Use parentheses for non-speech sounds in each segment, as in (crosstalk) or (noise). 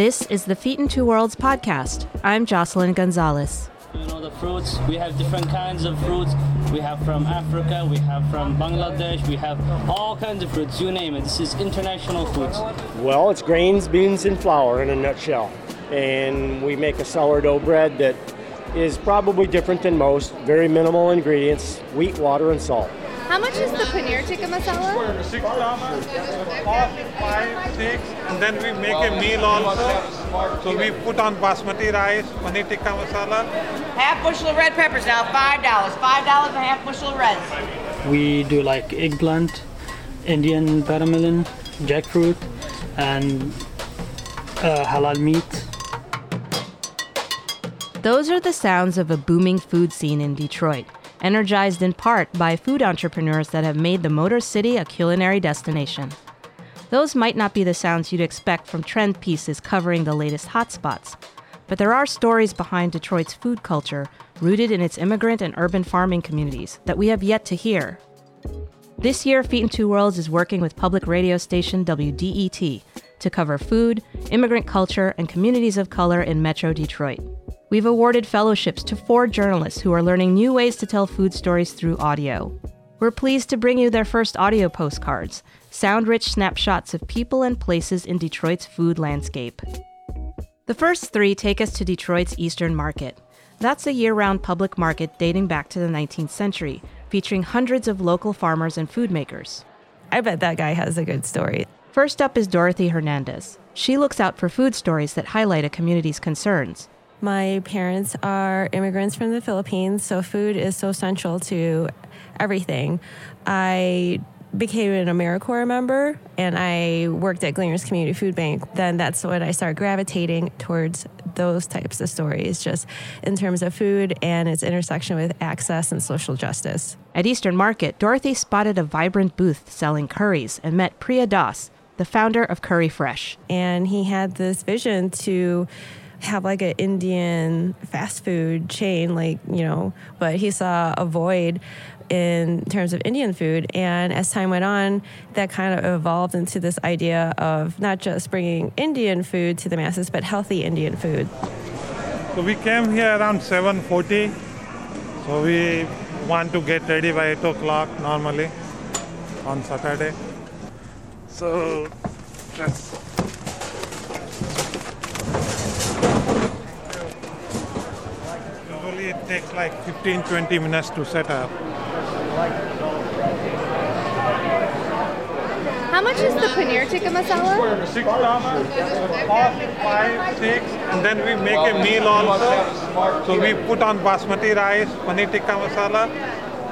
This is the Feet in Two Worlds podcast. I'm Jocelyn Gonzalez. You know the fruits. We have different kinds of fruits. We have from Africa. We have from Bangladesh. We have all kinds of fruits. You name it. This is international foods. Well, it's grains, beans, and flour in a nutshell. And we make a sourdough bread that is probably different than most. Very minimal ingredients: wheat, water, and salt. How much is the paneer tikka masala? six dollars, four, five, six, and then we make a meal also. So we put on basmati rice, paneer tikka masala. Half bushel of red peppers now, five dollars. Five dollars and a half bushel of reds. We do like eggplant, Indian watermelon, jackfruit, and uh, halal meat. Those are the sounds of a booming food scene in Detroit, energized in part by food entrepreneurs that have made the Motor City a culinary destination. Those might not be the sounds you'd expect from trend pieces covering the latest hotspots, but there are stories behind Detroit's food culture rooted in its immigrant and urban farming communities that we have yet to hear. This year, Feet in Two Worlds is working with public radio station WDET to cover food, immigrant culture, and communities of color in Metro Detroit. We've awarded fellowships to four journalists who are learning new ways to tell food stories through audio. We're pleased to bring you their first audio postcards, sound rich snapshots of people and places in Detroit's food landscape. The first three take us to Detroit's Eastern Market. That's a year round public market dating back to the 19th century, featuring hundreds of local farmers and food makers. I bet that guy has a good story. First up is Dorothy Hernandez. She looks out for food stories that highlight a community's concerns. My parents are immigrants from the Philippines, so food is so central to everything. I became an AmeriCorps member and I worked at Gleaners Community Food Bank. Then that's when I started gravitating towards those types of stories, just in terms of food and its intersection with access and social justice. At Eastern Market, Dorothy spotted a vibrant booth selling curries and met Priya Das, the founder of Curry Fresh. And he had this vision to have like an Indian fast food chain, like, you know, but he saw a void in terms of Indian food. And as time went on, that kind of evolved into this idea of not just bringing Indian food to the masses, but healthy Indian food. So we came here around 7:40. So we want to get ready by 8 o'clock normally on Saturday. So that's usually it takes like 15-20 minutes to set up. How much is the paneer tikka masala? Six dollars, four, five, six, and then we make a meal also. So we put on basmati rice, paneer tikka masala.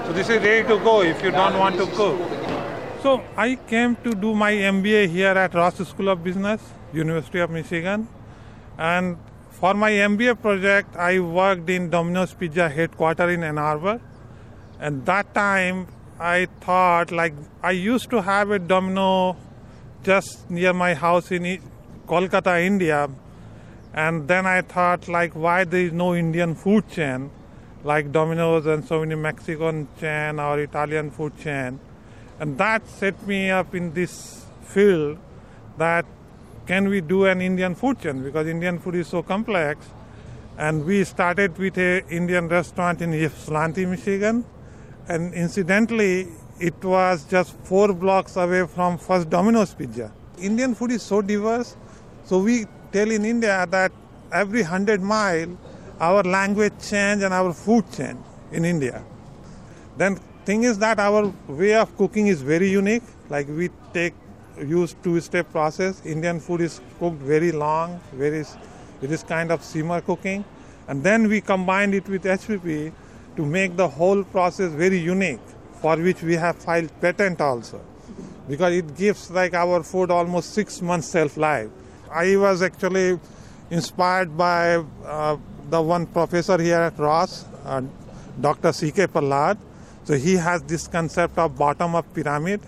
So this is ready to go if you don't want to cook. So I came to do my MBA here at Ross School of Business, University of Michigan, and for my MBA project, I worked in Domino's Pizza headquarters in Ann Arbor. And that time, I thought like I used to have a Domino just near my house in Kolkata, India, and then I thought like why there is no Indian food chain like Domino's and so many Mexican chain or Italian food chain, and that set me up in this field that can we do an Indian food chain? Because Indian food is so complex, and we started with a Indian restaurant in Ypsilanti, Michigan. And incidentally it was just four blocks away from first domino's pizza. Indian food is so diverse. So we tell in india that every 100 mile our language change and our food change in india. Then thing is that our way of cooking is very unique. Like we take use two step process. Indian food is cooked very long very it is kind of simmer cooking. And then we combined it with hpp to make the whole process very unique for which we have filed patent also. Because it gives like our food almost six months shelf life i was actually inspired by uh, the one professor here at ross uh, dr ck Prahalad so he has this concept of bottom up pyramid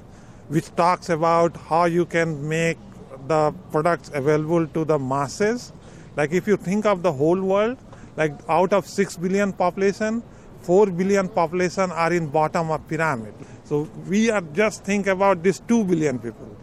which talks about how you can make the products available to the masses like if you think of the whole world like out of 6 billion population 4 billion population are in bottom of pyramid. So we are just think about this 2 billion people.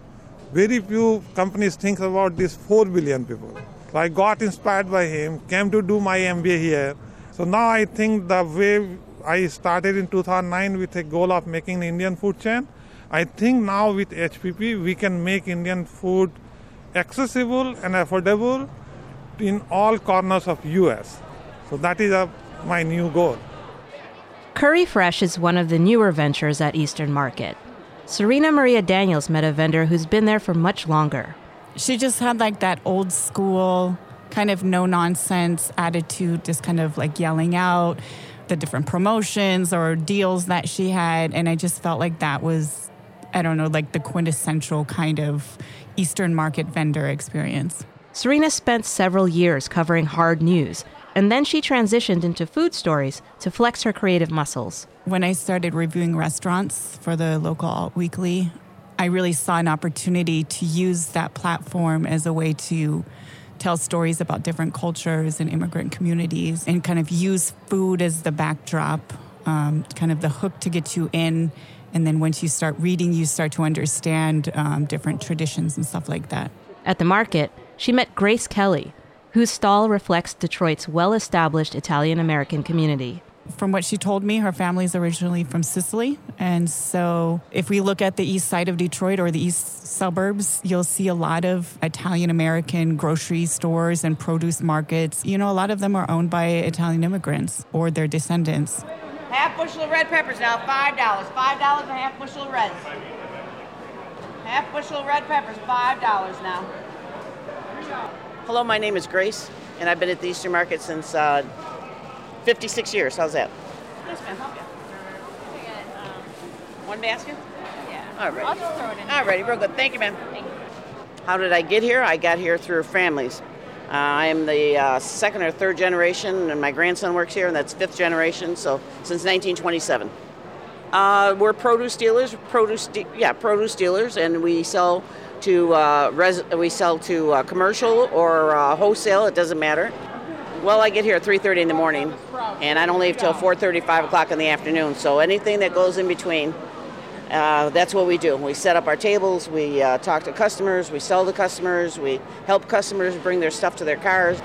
Very few companies think about this 4 billion people. So I got inspired by him, came to do my MBA here. So now I think the way I started in 2009 with a goal of making Indian food chain, I think now with HPP we can make Indian food accessible and affordable in all corners of US. So that is a, my new goal. Curry Fresh is one of the newer ventures at Eastern Market. Serena Maria Daniels met a vendor who's been there for much longer. She just had like that old school kind of no nonsense attitude, just kind of like yelling out the different promotions or deals that she had. And I just felt like that was, I don't know, like the quintessential kind of Eastern market vendor experience. Serena spent several years covering hard news, and then she transitioned into food stories to flex her creative muscles. When I started reviewing restaurants for the local alt weekly, I really saw an opportunity to use that platform as a way to tell stories about different cultures and immigrant communities and kind of use food as the backdrop, um, kind of the hook to get you in. And then once you start reading, you start to understand um, different traditions and stuff like that. At the market, she met Grace Kelly, whose stall reflects Detroit's well established Italian American community. From what she told me, her family is originally from Sicily. And so, if we look at the east side of Detroit or the east suburbs, you'll see a lot of Italian American grocery stores and produce markets. You know, a lot of them are owned by Italian immigrants or their descendants. Half bushel of red peppers now, $5. $5 a half bushel of reds. Half bushel of red peppers, $5 now. Hello, my name is Grace, and I've been at the Eastern Market since uh, 56 years. How's that? Yes, ma'am. Help you. One basket? Yeah. All right. I'll just throw it in. All righty, real good. Thank you, ma'am. How did I get here? I got here through families. Uh, I am the uh, second or third generation, and my grandson works here, and that's fifth generation. So since 1927, uh, we're produce dealers. Produce, de- yeah, produce dealers, and we sell to uh, res- we sell to uh, commercial or uh, wholesale. It doesn't matter. Well, I get here at 3:30 in the morning, and I don't leave till 4:30, 5 o'clock in the afternoon. So anything that goes in between, uh, that's what we do. We set up our tables, we uh, talk to customers, we sell to customers, we help customers bring their stuff to their cars.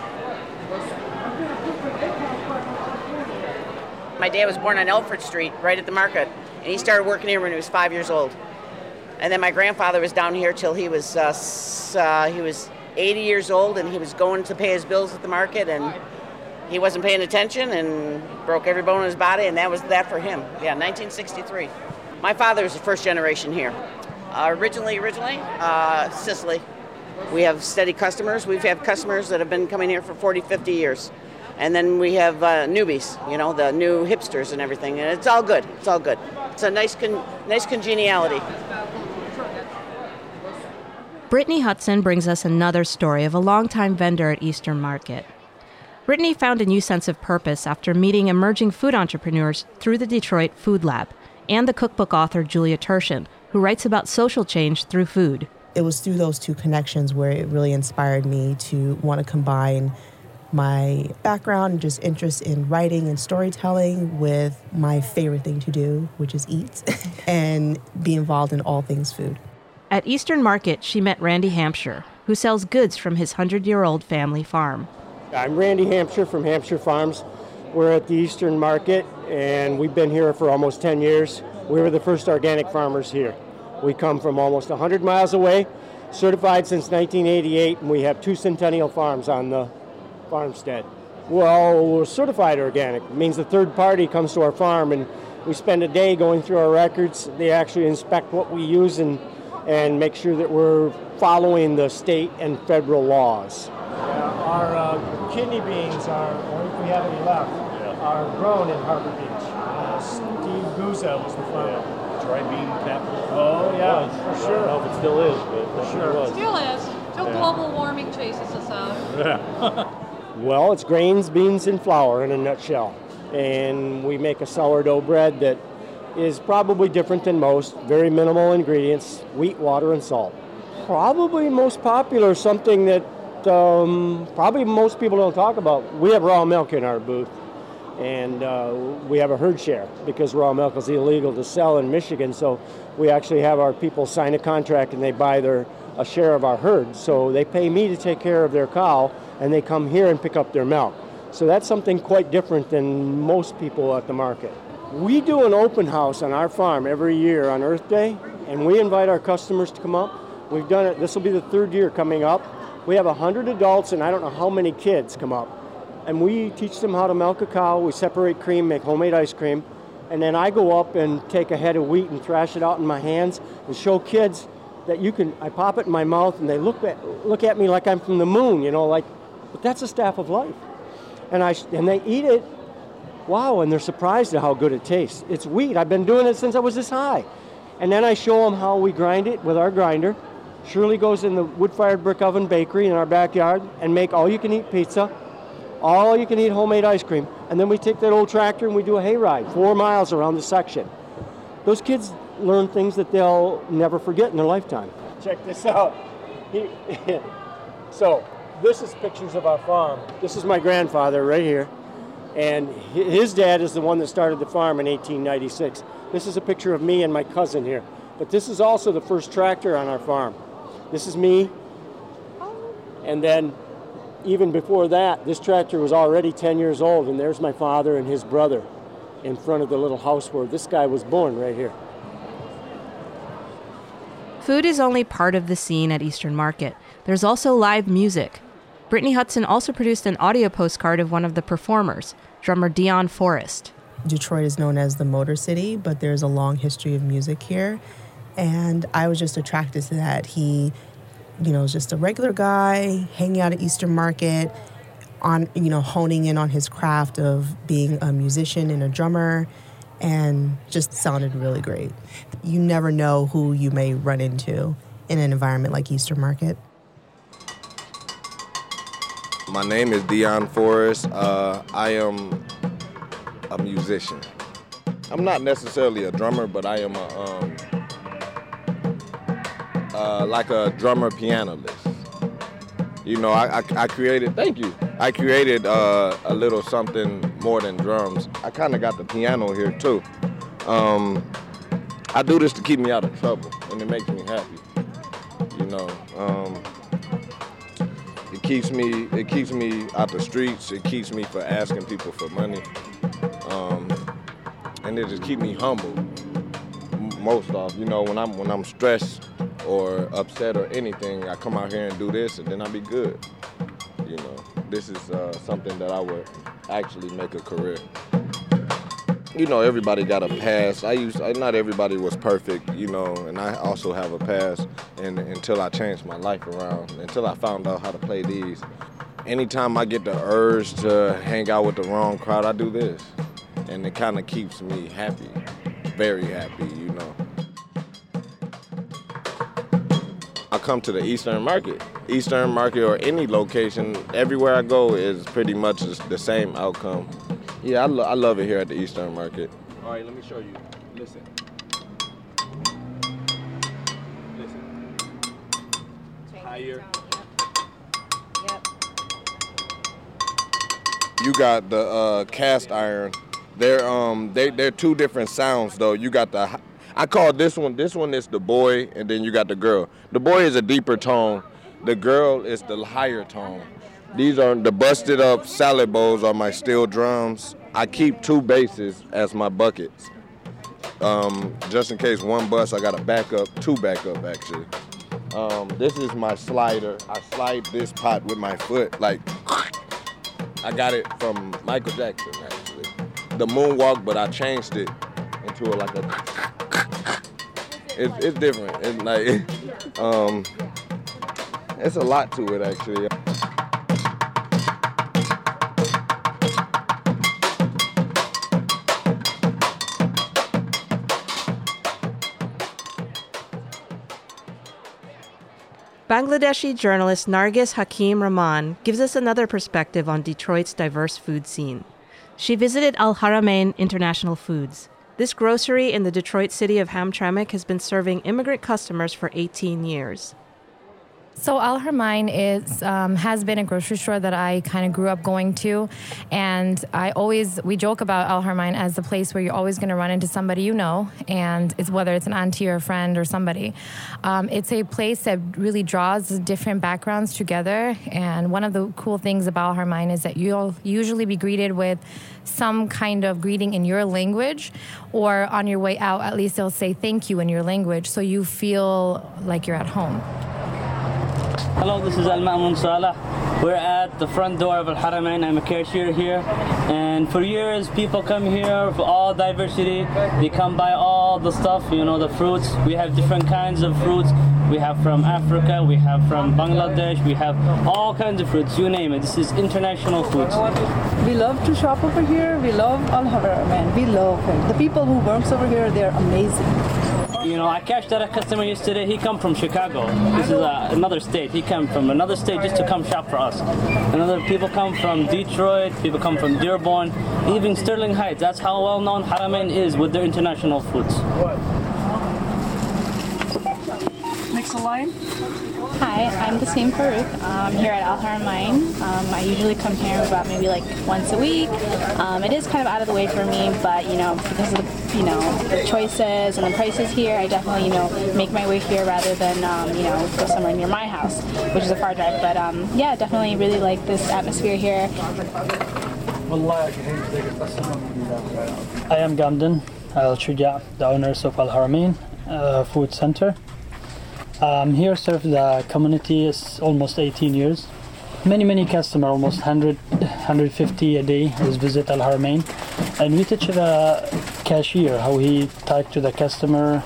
My dad was born on Elford Street, right at the market, and he started working here when he was five years old. And then my grandfather was down here till he was uh, uh, he was 80 years old, and he was going to pay his bills at the market, and he wasn't paying attention and broke every bone in his body, and that was that for him. Yeah, 1963. My father is the first generation here. Uh, originally, originally, uh, Sicily. We have steady customers. We've had customers that have been coming here for 40, 50 years. And then we have uh, newbies, you know, the new hipsters and everything. And it's all good. It's all good. It's a nice, con- nice congeniality. Brittany Hudson brings us another story of a longtime vendor at Eastern Market. Brittany found a new sense of purpose after meeting emerging food entrepreneurs through the Detroit Food Lab and the cookbook author Julia Turshen, who writes about social change through food. It was through those two connections where it really inspired me to want to combine my background and just interest in writing and storytelling with my favorite thing to do, which is eat, (laughs) and be involved in all things food. At Eastern Market, she met Randy Hampshire, who sells goods from his 100 year old family farm. I'm Randy Hampshire from Hampshire Farms. We're at the Eastern Market and we've been here for almost 10 years. We were the first organic farmers here. We come from almost 100 miles away, certified since 1988, and we have two Centennial farms on the farmstead. Well, we're certified organic. It means the third party comes to our farm and we spend a day going through our records. They actually inspect what we use and, and make sure that we're following the state and federal laws. our uh, kidney beans are, have any left, are grown in Harbor Beach. Uh, Steve Guzzo was the farmer. Dry bean capital. Oh, yeah, Was. for sure. I don't know if it still is, but For for sure. sure was. Still is, till Yeah. global warming chases us out. (laughs) Well, it's grains, beans, and flour in a nutshell. And we make a sourdough bread that is probably different than most. Very minimal ingredients wheat, water, and salt. Probably most popular, something that um, probably most people don't talk about. We have raw milk in our booth. And uh, we have a herd share because raw milk is illegal to sell in Michigan. So we actually have our people sign a contract and they buy their a share of our herd. So they pay me to take care of their cow, and they come here and pick up their milk. So that's something quite different than most people at the market. We do an open house on our farm every year on Earth Day, and we invite our customers to come up. We've done it, this will be the third year coming up. We have 100 adults and I don't know how many kids come up. And we teach them how to milk a cow, we separate cream, make homemade ice cream, and then I go up and take a head of wheat and thrash it out in my hands and show kids that you can, I pop it in my mouth and they look at, look at me like I'm from the moon, you know, like, but that's a staff of life. And, I, and they eat it, wow, and they're surprised at how good it tastes. It's wheat, I've been doing it since I was this high. And then I show them how we grind it with our grinder. Shirley goes in the wood-fired brick oven bakery in our backyard and make all-you-can-eat pizza, all-you-can-eat homemade ice cream, and then we take that old tractor and we do a hayride, four miles around the section. Those kids learn things that they'll never forget in their lifetime. Check this out. He, (laughs) so this is pictures of our farm. This is my grandfather right here, and his dad is the one that started the farm in 1896. This is a picture of me and my cousin here. But this is also the first tractor on our farm. This is me. And then even before that, this tractor was already 10 years old, and there's my father and his brother in front of the little house where this guy was born right here. Food is only part of the scene at Eastern Market. There's also live music. Brittany Hudson also produced an audio postcard of one of the performers, drummer Dion Forrest. Detroit is known as the Motor City, but there's a long history of music here. And I was just attracted to that. He, you know, was just a regular guy hanging out at Eastern Market, on you know, honing in on his craft of being a musician and a drummer, and just sounded really great. You never know who you may run into in an environment like Eastern Market. My name is Dion Forrest. Uh, I am a musician. I'm not necessarily a drummer, but I am a um, uh, like a drummer pianist. You know, I, I, I, created. Thank you. I created uh, a little something more than drums. I kind of got the piano here too. Um, I do this to keep me out of trouble, and it makes me happy. You know, um, it keeps me it keeps me out the streets. It keeps me from asking people for money um, and it just keep me humble. Most of, you know, when I'm when I'm stressed or upset or anything, I come out here and do this, and then I'll be good. You know, this is uh, something that I would actually make a career. You know, everybody got a past. I used not everybody was perfect, you know, and I also have a past. And until I changed my life around, until I found out how to play these, anytime I get the urge to hang out with the wrong crowd, I do this and it kind of keeps me happy, very happy, you know. Come to the Eastern Market. Eastern Market or any location, everywhere I go is pretty much the same outcome. Yeah, I, lo- I love it here at the Eastern Market. All right, let me show you. Listen. Listen. Higher. Yep. You got the uh, cast iron they're um they they're two different sounds though. You got the I call this one this one is the boy and then you got the girl. The boy is a deeper tone. The girl is the higher tone. These are the busted up salad bowls are my steel drums. I keep two basses as my buckets. Um, just in case one bust, I got a backup, two backup actually. Um, this is my slider. I slide this pot with my foot like I got it from Michael Jackson actually. the moonwalk, but I changed it into a, like a. It's, it's different. It's like, (laughs) um, it's a lot to it actually. Bangladeshi journalist Nargis Hakim Rahman gives us another perspective on Detroit's diverse food scene. She visited Al Haramain International Foods. This grocery in the Detroit city of Hamtramck has been serving immigrant customers for 18 years. So Al Haramain is um, has been a grocery store that I kind of grew up going to, and I always we joke about Al Haramain as the place where you're always going to run into somebody you know, and it's whether it's an auntie or a friend or somebody. Um, it's a place that really draws different backgrounds together, and one of the cool things about Al Haramain is that you'll usually be greeted with some kind of greeting in your language, or on your way out, at least they'll say thank you in your language, so you feel like you're at home. Hello, this is Al Ma'mun Salah. We're at the front door of Al Haramain. I'm a cashier here. And for years, people come here for all diversity. They come buy all the stuff, you know, the fruits. We have different kinds of fruits. We have from Africa, we have from Bangladesh, we have all kinds of fruits, you name it. This is international foods. We love to shop over here. We love Al Haramain. We love him. The people who works over here, they're amazing. You know, I cashed out a customer yesterday. He come from Chicago. This is uh, another state. He come from another state just to come shop for us. Another people come from Detroit. People come from Dearborn, even Sterling Heights. That's how well known Haramain is with their international foods. Next line. Hi, I'm the Basim Farouk. I'm here at Al Haramain. Um, I usually come here about maybe like once a week. Um, it is kind of out of the way for me, but you know, because of the you know the choices and the prices here, I definitely you know make my way here rather than um, you know go somewhere near my house, which is a far drive. But um, yeah, definitely really like this atmosphere here. I am Gamden Al Shuja, the owners of Al Haramain uh, Food Center. Um, here serve the community is almost 18 years. Many, many customer, almost 100, 150 a day is visit Al Haramain. And we teach the cashier how he talk to the customer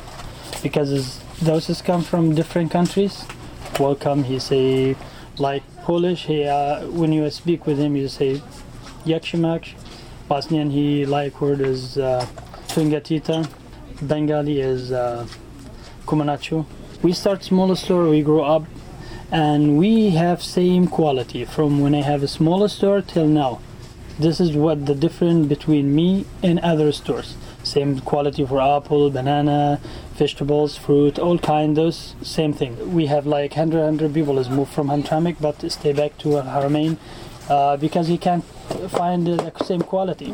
because his, those come from different countries. Welcome, he say, like Polish, he, uh, when you speak with him, you say, Yakshimak. Bosnian, he like word is uh, Tungatita. Bengali is uh, Kumanachu. We start small store, we grow up, and we have same quality from when I have a smaller store till now. This is what the difference between me and other stores. Same quality for apple, banana, vegetables, fruit, all kind those same thing. We have like 100, 100 people has moved from Hamtramck but stay back to Al Haramain uh, because he can't find the same quality.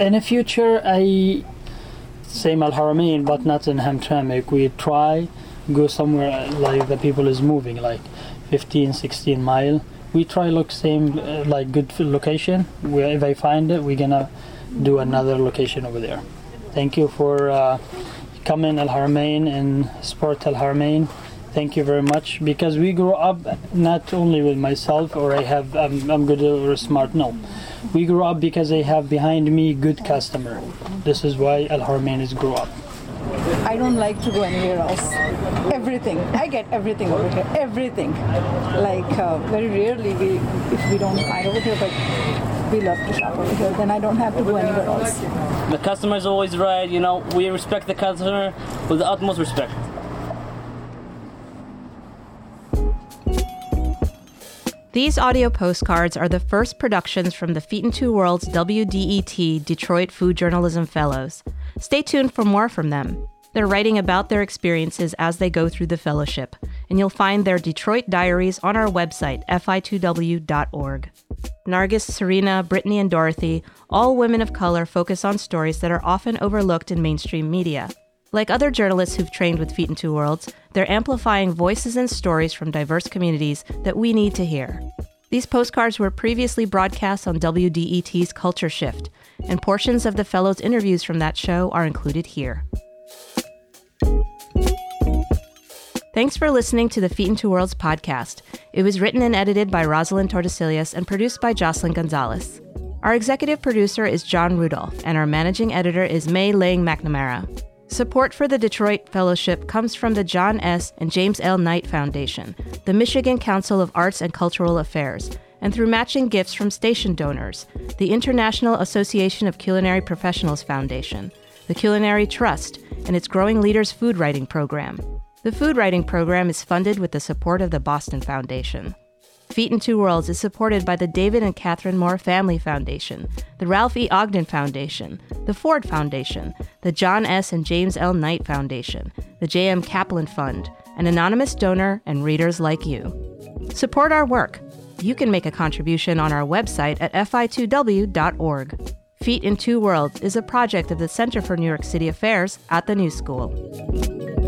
In the future, I same Al Haramain, but not in Hamtramck. We try go somewhere like the people is moving, like 15, 16 mile. We try look same uh, like good location. Where if I find it, we're gonna do another location over there. Thank you for uh, coming Al Haramain and support Al Haramain. Thank you very much because we grew up not only with myself or I have I'm, I'm good or smart. No, we grew up because I have behind me good customer. This is why Al Haramain is grew up. I don't like to go anywhere else. Everything. I get everything over here. Everything. Like uh, very rarely we if we don't find over here, but we love to shop over here. Then I don't have to go anywhere else. The customer is always right. You know, we respect the customer with the utmost respect. These audio postcards are the first productions from the Feet in Two Worlds WDET Detroit Food Journalism Fellows. Stay tuned for more from them. They're writing about their experiences as they go through the fellowship, and you'll find their Detroit diaries on our website, fi2w.org. Nargis, Serena, Brittany, and Dorothy, all women of color, focus on stories that are often overlooked in mainstream media. Like other journalists who've trained with Feet in Two Worlds, they're amplifying voices and stories from diverse communities that we need to hear. These postcards were previously broadcast on WDET's Culture Shift, and portions of the fellows' interviews from that show are included here. Thanks for listening to the Feet in Two Worlds podcast. It was written and edited by Rosalind Tordesillas and produced by Jocelyn Gonzalez. Our executive producer is John Rudolph, and our managing editor is May Lang McNamara. Support for the Detroit Fellowship comes from the John S. and James L. Knight Foundation, the Michigan Council of Arts and Cultural Affairs, and through matching gifts from station donors, the International Association of Culinary Professionals Foundation, the Culinary Trust, and its Growing Leaders Food Writing Program. The food writing program is funded with the support of the Boston Foundation. Feet in Two Worlds is supported by the David and Catherine Moore Family Foundation, the Ralph E. Ogden Foundation, the Ford Foundation, the John S. and James L. Knight Foundation, the J.M. Kaplan Fund, an anonymous donor, and readers like you. Support our work. You can make a contribution on our website at fi2w.org. Feet in Two Worlds is a project of the Center for New York City Affairs at the New School.